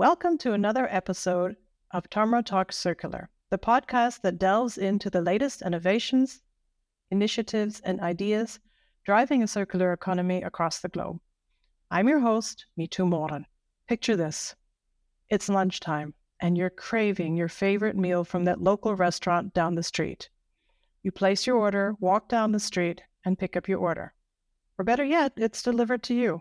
Welcome to another episode of Tomra Talks Circular, the podcast that delves into the latest innovations, initiatives, and ideas driving a circular economy across the globe. I'm your host, Mitu Moran. Picture this it's lunchtime, and you're craving your favorite meal from that local restaurant down the street. You place your order, walk down the street, and pick up your order. Or better yet, it's delivered to you.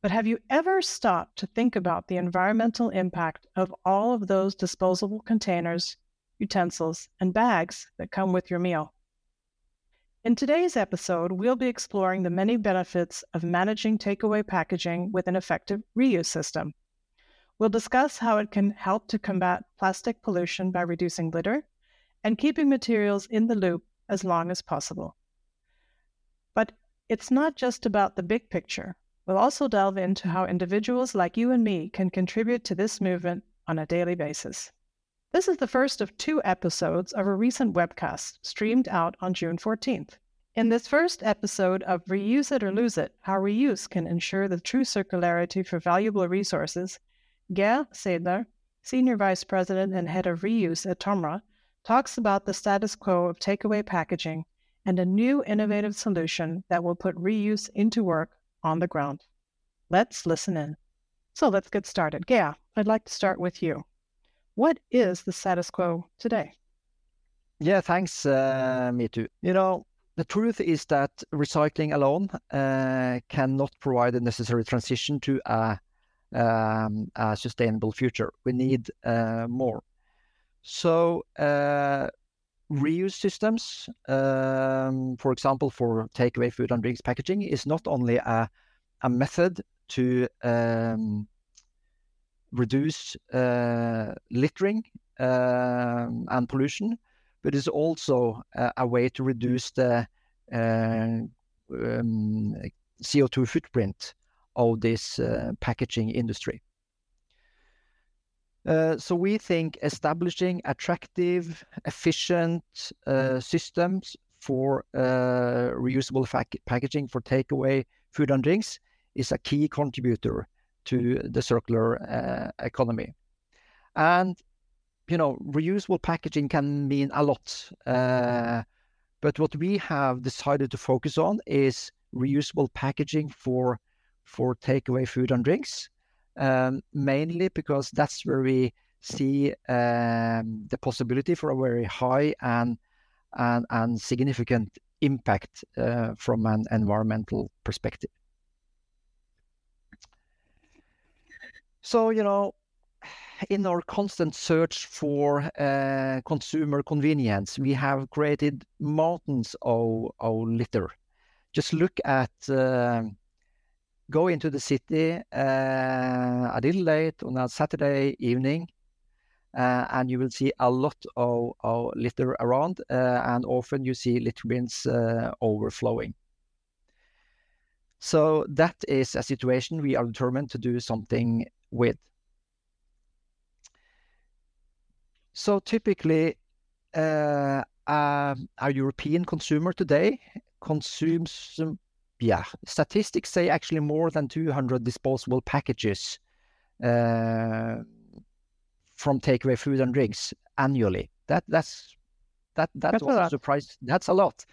But have you ever stopped to think about the environmental impact of all of those disposable containers, utensils, and bags that come with your meal? In today's episode, we'll be exploring the many benefits of managing takeaway packaging with an effective reuse system. We'll discuss how it can help to combat plastic pollution by reducing litter and keeping materials in the loop as long as possible. But it's not just about the big picture. We'll also delve into how individuals like you and me can contribute to this movement on a daily basis. This is the first of two episodes of a recent webcast streamed out on June 14th. In this first episode of Reuse It or Lose It How Reuse Can Ensure the True Circularity for Valuable Resources, Geir Sæther, Senior Vice President and Head of Reuse at Tomra, talks about the status quo of takeaway packaging and a new innovative solution that will put reuse into work on the ground. Let's listen in. So let's get started. Geir, I'd like to start with you. What is the status quo today? Yeah, thanks, uh, too. You know, the truth is that recycling alone uh, cannot provide the necessary transition to a, um, a sustainable future. We need uh, more. So, uh, reuse systems, um, for example, for takeaway food and drinks packaging, is not only a, a method to um, reduce uh, littering um, and pollution, but it's also a, a way to reduce the uh, um, CO2 footprint of this uh, packaging industry. Uh, so we think establishing attractive, efficient uh, systems for uh, reusable packaging for takeaway food and drinks is a key contributor to the circular uh, economy. And you know, reusable packaging can mean a lot. Uh, but what we have decided to focus on is reusable packaging for for takeaway food and drinks um, mainly because that's where we see um, the possibility for a very high and and, and significant impact uh, from an environmental perspective. So you know, in our constant search for uh, consumer convenience, we have created mountains of, of litter. Just look at uh, go into the city uh, a little late on a Saturday evening, uh, and you will see a lot of, of litter around, uh, and often you see litter bins uh, overflowing. So that is a situation we are determined to do something with. So typically, uh, a European consumer today consumes yeah, statistics say actually more than 200 disposable packages uh, from takeaway food and drinks annually. That that's that that that's was a surprise. That's a lot.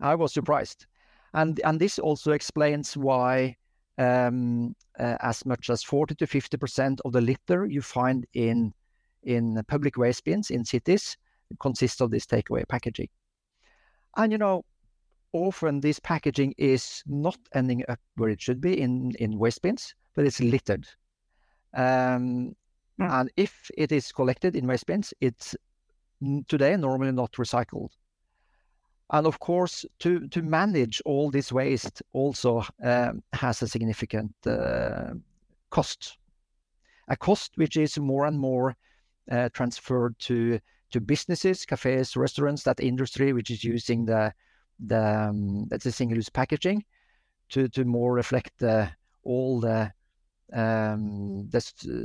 I was surprised, and and this also explains why um, uh, as much as 40 to 50 percent of the litter you find in in public waste bins in cities consists of this takeaway packaging. And you know, often this packaging is not ending up where it should be in, in waste bins, but it's littered. Um, mm. And if it is collected in waste bins, it's today normally not recycled. And of course, to, to manage all this waste also um, has a significant uh, cost. A cost which is more and more uh, transferred to, to businesses, cafes, restaurants, that industry which is using the the um, single-use packaging to to more reflect the, all the um, the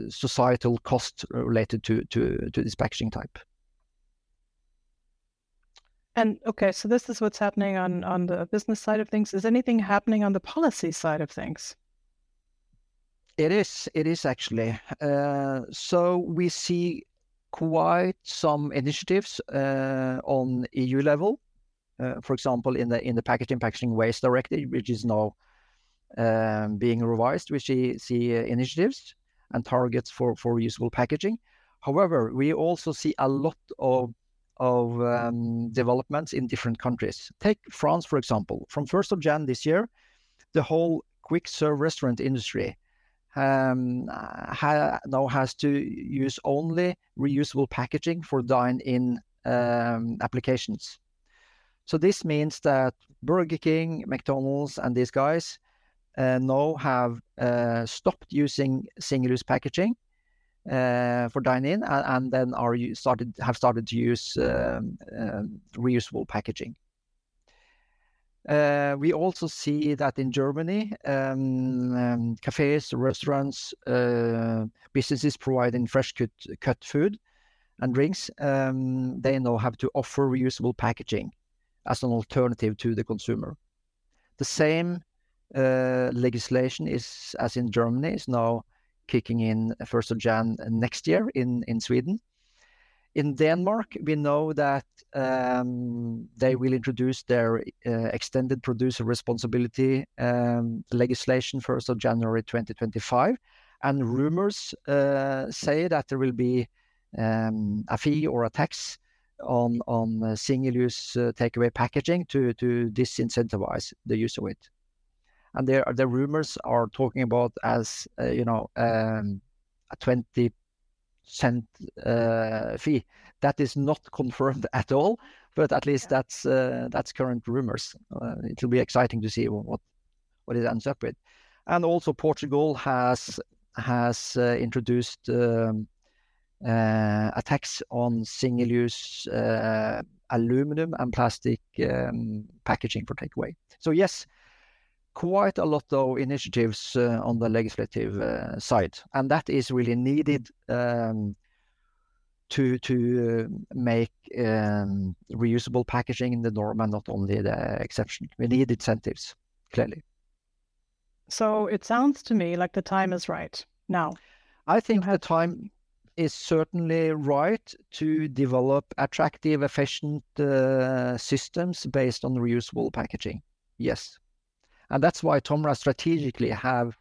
societal cost related to to to this packaging type. And okay, so this is what's happening on on the business side of things. Is anything happening on the policy side of things? It is. It is actually. Uh, so we see quite some initiatives uh, on EU level. Uh, for example, in the in the packaging packaging waste directive, which is now um, being revised, we see see initiatives and targets for for reusable packaging. However, we also see a lot of of um, developments in different countries. Take France, for example. From 1st of Jan this year, the whole quick serve restaurant industry um, ha, now has to use only reusable packaging for dine-in um, applications. So this means that Burger King, McDonald's, and these guys uh, now have uh, stopped using single-use packaging uh, for dine-in, and, and, then are started have started to use um, um, reusable packaging. Uh, we also see that in Germany, um, um, cafes, restaurants, uh, businesses providing fresh cut, cut food and drinks, um, they now have to offer reusable packaging as an alternative to the consumer. The same uh, legislation is as in Germany is now kicking in 1st of Jan next year in, in Sweden. In Denmark, we know that um, they will introduce their uh, extended producer responsibility um, legislation 1st of January 2025. And rumors uh, say that there will be um, a fee or a tax on on uh, single-use uh, takeaway packaging to to disincentivize the use of it. And there the rumors are talking about as uh, you know um, a 20 cent uh, fee. That is not confirmed at all, but at least that's uh, that's current rumors. Uh, it will be exciting to see what what it ends up with. And also Portugal has has uh, introduced um, uh, a on single-use uh, aluminum and plastic um, packaging for takeaway. So yes, quite a lot of initiatives uh, on the legislative uh, side, and that is really needed um, to to make um, reusable packaging in the norm and not only the exception. We need incentives, clearly. So it sounds to me like the time is right now. I think the time is certainly right to develop attractive, efficient uh, systems based on reusable packaging. Yes. And that's why Tomra strategically have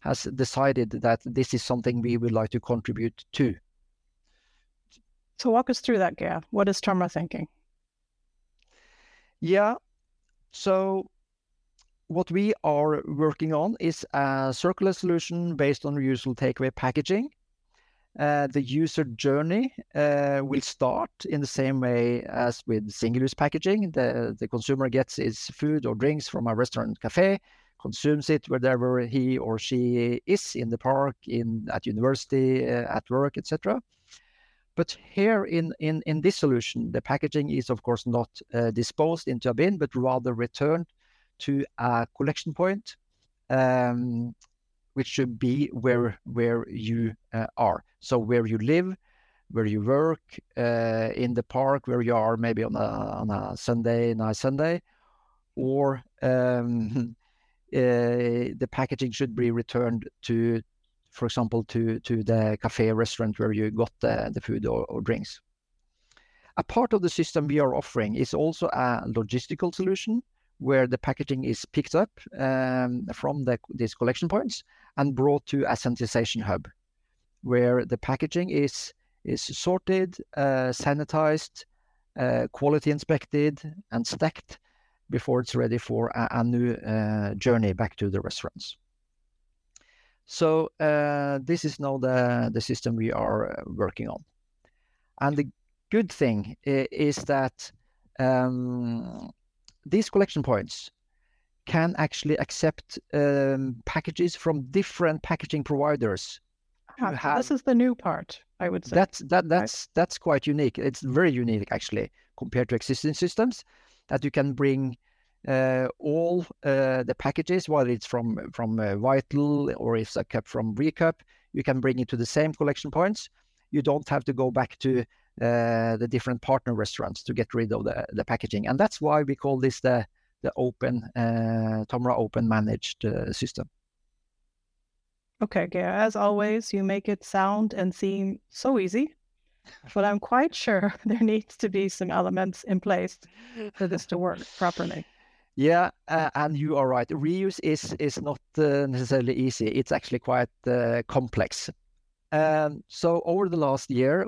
has decided that this is something we would like to contribute to. So walk us through that, Geir. What is Tomra thinking? Yeah. So what we are working on is a circular solution based on reusable takeaway packaging uh, the user journey uh, will start in the same way as with single-use packaging. The, the consumer gets his food or drinks from a restaurant cafe, consumes it wherever he or she is in the park, in at university, uh, at work, etc. But here in, in, in this solution, the packaging is of course not uh, disposed into a bin, but rather returned to a collection point um, which should be where where you uh, are. So where you live, where you work, uh, in the park where you are, maybe on a on a Sunday, nice Sunday, or um, uh, the packaging should be returned to, for example, to to the cafe restaurant where you got the, the food or, or drinks. A part of the system we are offering is also a logistical solution where the packaging is picked up um, from the, these collection points and brought to a sanitization hub where the packaging is is sorted, uh, sanitized, uh, quality inspected, and stacked before it's ready for a, a new uh, journey back to the restaurants. So uh, this is now the, the system we are uh, working on. And the good thing is that um, these collection points can actually accept um, packages from different packaging providers. have, this is the new part, I would say. That's that that's right? that's quite unique. It's very unique actually compared to existing systems that you can bring uh, all uh, the packages, whether it's from from uh, Vytal or it's a cup from Recup, you can bring it to the same collection points. You don't have to go back to uh, the different partner restaurants to get rid of the, the packaging, and that's why we call this the the open uh, Tomra open managed uh, system. Okay, as always, you make it sound and seem so easy, but I'm quite sure there needs to be some elements in place for this to work properly. Yeah, uh, and you are right. Reuse is is not uh, necessarily easy. It's actually quite uh, complex. Um, so over the last year,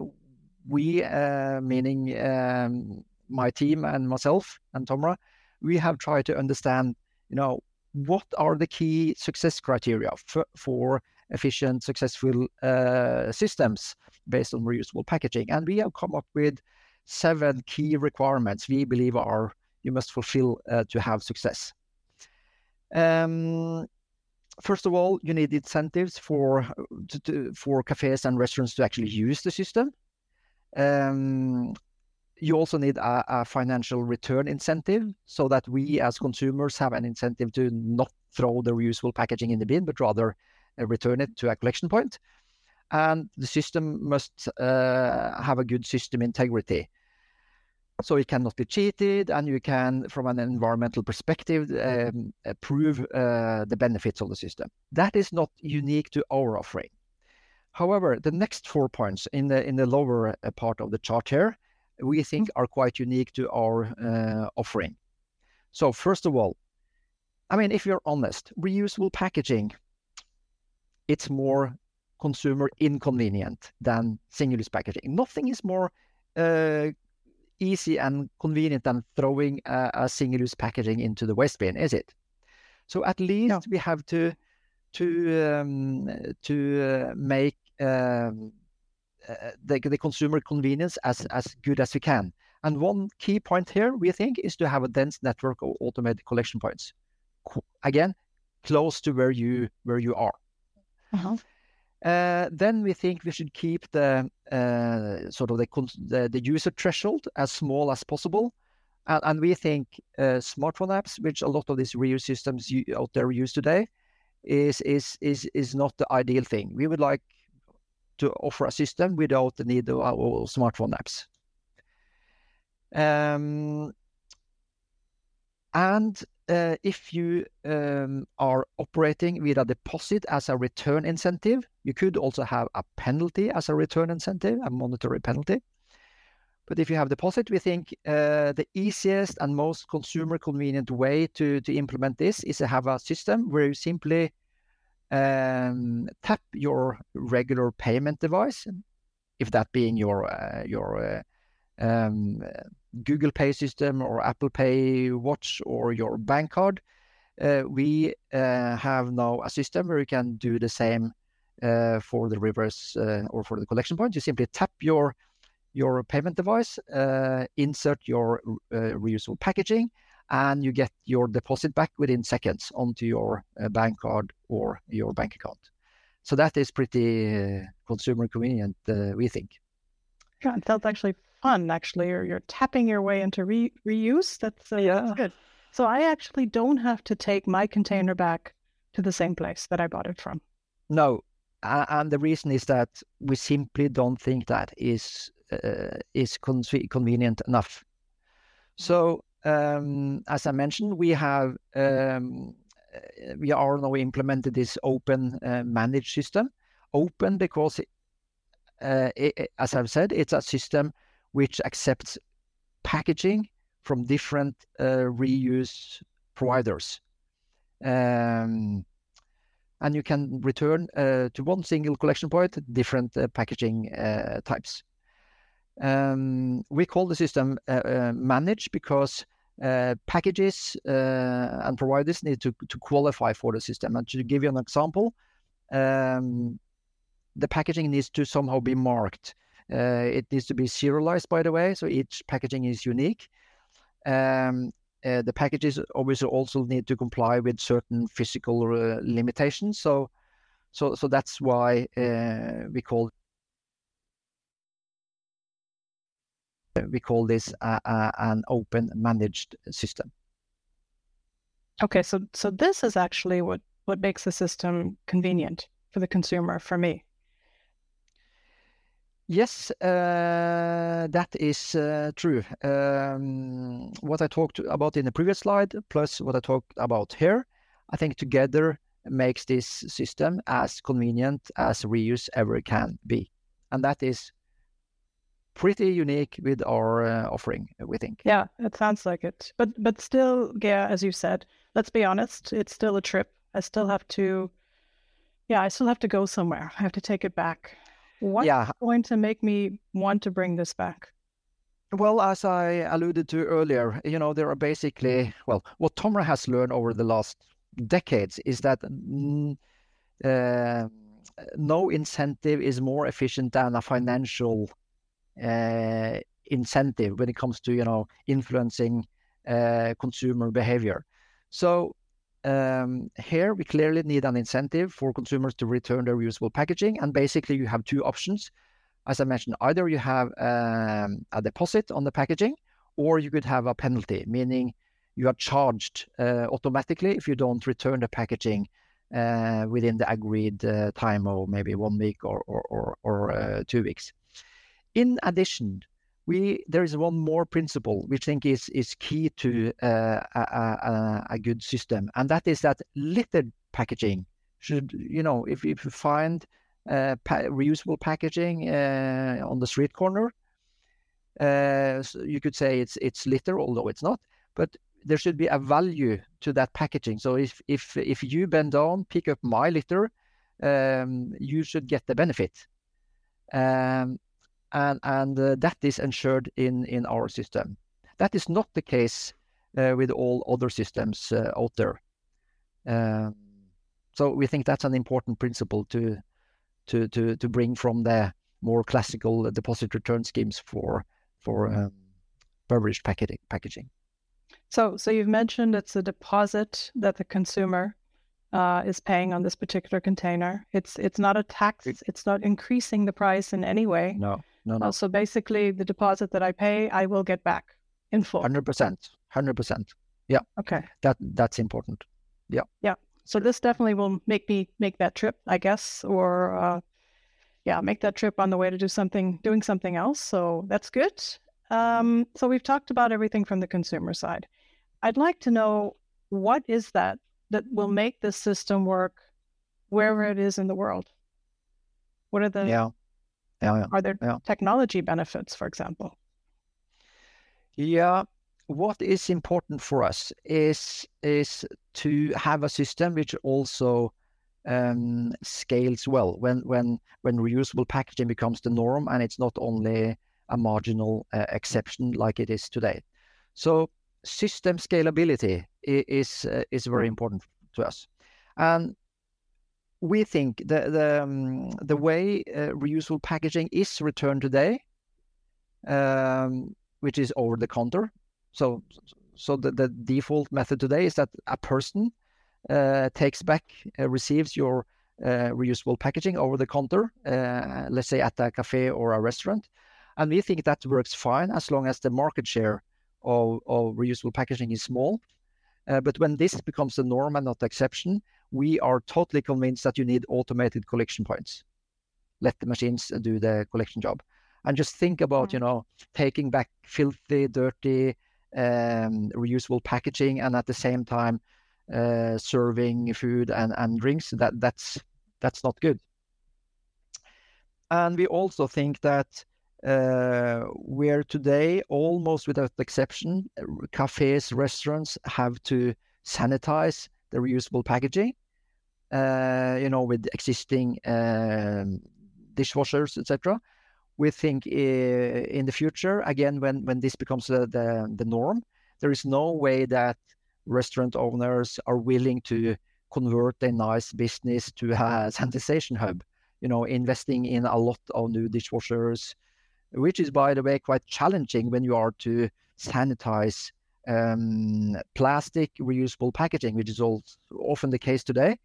we, uh, meaning um, my team and myself and Tomra, we have tried to understand, you know, what are the key success criteria for, for efficient, successful uh, systems based on reusable packaging, and we have come up with seven key requirements we believe are you must fulfill uh, to have success. Um, first of all, you need incentives for to, to, for cafes and restaurants to actually use the system. Um, you also need a, a, financial return incentive so that we as consumers have an incentive to not throw the reusable packaging in the bin, but rather uh, return it to a collection point. And the system must uh, have a good system integrity. So it cannot be cheated and you can from an environmental perspective um, prove uh, the benefits of the system. That is not unique to our offering. However the next four points in the in the lower uh, part of the chart here we think are quite unique to our uh, offering so first of all i mean if you're honest reusable packaging it's more consumer inconvenient than single-use packaging nothing is more uh, easy and convenient than throwing a, single-use packaging into the waste bin, is it? So at least no. we have to to um, to uh, make um, the, the consumer convenience as as good as we can. And one key point here, we think, is to have a dense network of automated collection points. Again, close to where you where you are. Uh-huh. Uh, then we think we should keep the uh, sort of the, the, the user threshold as small as possible, and, and we think uh, smartphone apps, which a lot of these reuse systems out there use today, is is is is not the ideal thing. We would like to offer a system without the need of our smartphone apps. Um, and uh, if you um, are operating with a deposit as a return incentive, you could also have a penalty as a return incentive, a monetary penalty. But if you have deposit, we think uh, the easiest and most consumer convenient way to, to implement this is to have a system where you simply um, tap your regular payment device, if that being your uh, your uh, um, Google Pay system or Apple Pay Watch or your bank card, uh, we uh, have now a system where you can do the same uh, for the reverse uh, or for the collection point. You simply tap your your payment device, insert your reusable packaging, and you get your deposit back within seconds onto your bank card or your bank account. So that is pretty consumer convenient, we think. Yeah, that's actually fun actually or you're tapping your way into re- reuse that's, uh, yeah. That's good so i actually don't have to take my container back to the same place that i bought it from no and the reason is that we simply don't think that is uh, is con- convenient enough so as i mentioned we have um, uh, we are now implemented this open uh, managed system open because uh, it, as I've said, it's a system which accepts packaging from different reuse providers. Um, and you can return to one single collection point different packaging types. Um, we call the system uh, uh, packages and providers need to, to qualify for the system. And to give you an example, um, the packaging needs to somehow be marked uh, it needs to be serialized, by the way, so each packaging is unique. Um, uh, the packages obviously also need to comply with certain physical uh, limitations. So, so, so that's why uh, we call we call this an open managed system. Okay, so so this is actually what what makes the system convenient for the consumer for me. Yes, uh, that is uh, true. Um, what I talked about in the previous slide, plus what I talked about here, I think together makes this system as convenient as reuse ever can be. And that is pretty unique with our uh, offering, we think. Yeah, it sounds like it. But but still, yeah, as you said, let's be honest, it's still a trip. I still have to, yeah, I still have to go somewhere. I have to take it back. What's yeah. going to make me want to bring this back? Well, as I alluded to earlier, you know, there are basically, well, what Tomra has learned over the last decades is that uh, no incentive is more efficient than a financial uh, incentive when it comes to, you know, influencing uh, consumer behavior. So um, here we clearly need an incentive for consumers to return their reusable packaging. And basically you have two options as I mentioned, either you have um, a deposit on the packaging or you could have a penalty, meaning you are charged uh, automatically if you don't return the packaging uh, within the agreed uh, time of maybe one week or, or, or, or uh, two weeks. In addition, we there is one more principle which I think is, is key to uh, a, a, a good system, and that is that littered packaging should, you know, if, if you find uh, pa reusable packaging uh, on the street corner. Uh, so you could say it's it's litter, although it's not. But there should be a value to that packaging. So if if if you bend down, pick up my litter, um, you should get the benefit. Um, and and uh, that is ensured in in our system. That is not the case uh, with all other systems uh, out there. Um, so we think that's an important principle to to to to bring from the more classical deposit return schemes for for um, beverage packaging packaging. So so you've mentioned it's a deposit that the consumer uh, is paying on this particular container. It's it's not a tax. It's not increasing the price in any way. No, no, no. So basically, the deposit that I pay, I will get back in full. Hundred percent, hundred percent. Yeah. Okay. That that's important. Yeah. Yeah. So this definitely will make me make that trip, I guess, or uh, yeah, make that trip on the way to do something, doing something else. So that's good. Um, so we've talked about everything from the consumer side. I'd like to know what is that that will make this system work wherever it is in the world. What are the yeah, yeah, yeah. are there yeah. technology benefits, for example? Yeah, what is important for us is is to have a system which also um, scales well when when when reusable packaging becomes the norm and it's not only a marginal uh, exception like it is today. So system scalability is uh, is very important to us, and we think the the um, the way uh, reusable packaging is returned today, um, which is over the counter, so, so the, the default method today is that a person uh, takes back, uh, receives your uh, reusable packaging over the counter, uh, let's say at a cafe or a restaurant. And we think that works fine as long as the market share of, of reusable packaging is small. Uh, but when this becomes the norm and not the exception, we are totally convinced that you need automated collection points. Let the machines do the collection job. And just think about, mm-hmm. you know, taking back filthy, dirty, um, reusable packaging and at the same time uh, serving food and, and drinks that that's that's not good and we also think that uh, where today almost without exception cafes restaurants have to sanitize the reusable packaging uh, you know with existing um, dishwashers etc we think in the future, again, when, when this becomes the, the norm, there is no way that restaurant owners are willing to convert a nice business to a sanitization hub. You know, investing in a lot of new dishwashers, which is, by the way, quite challenging when you are to sanitize um, plastic reusable packaging, which is all, often the case today.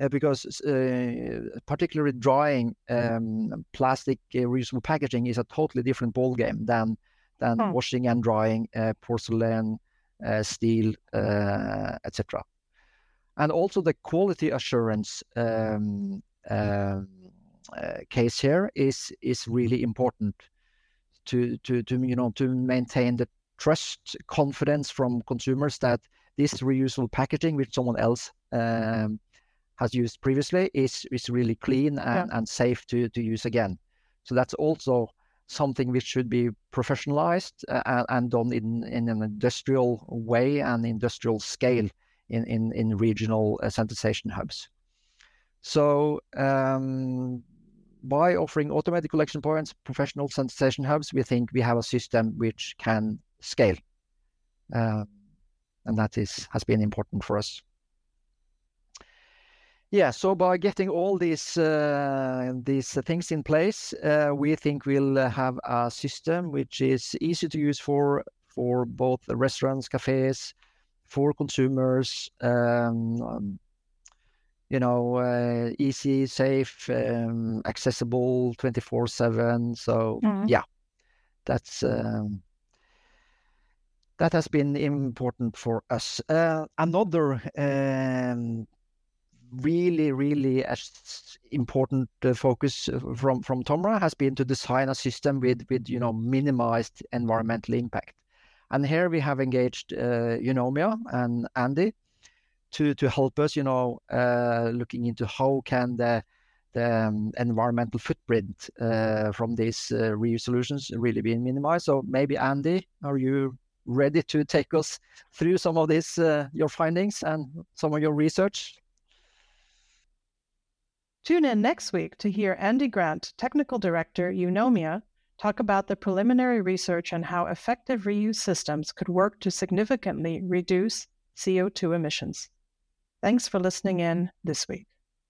Uh, because uh, particularly drying um, plastic uh, reusable packaging is a totally different ballgame than than hmm. washing and drying porcelain, steel, etc. And also the quality assurance um, um, case here is is really important to to to you know to maintain the trust confidence from consumers that this reusable packaging which someone else um, has used previously is is really clean and, yeah. and safe to, to use again. So that's also something which should be professionalized uh, and done in, in an industrial way and industrial scale in, in, in regional uh, sanitization hubs. So um, by offering automated collection points, professional sanitization hubs, we think we have a system which can scale. Uh, and that is has been important for us. Yeah, so by getting all these uh, these things in place, uh, we think we'll have a system which is easy to use for for both restaurants, cafes, for consumers. Um, um, you know, uh, easy, safe, um, accessible, twenty four seven. So mm. yeah, that's um, that has been important for us. Uh, another um, really, really important uh, focus uh, from Tomra has been to design a system with you know minimized environmental impact. And here we have engaged Eunomia and Andy to to help us, you know, looking into how can the the um, environmental footprint from these reuse solutions really be minimized. So maybe Andy, are you ready to take us through some of this, uh, your findings and some of your research? Tune in next week to hear Andy Grant, Technical Director, Eunomia, talk about the preliminary research on how effective reuse systems could work to significantly reduce CO2 emissions. Thanks for listening in this week.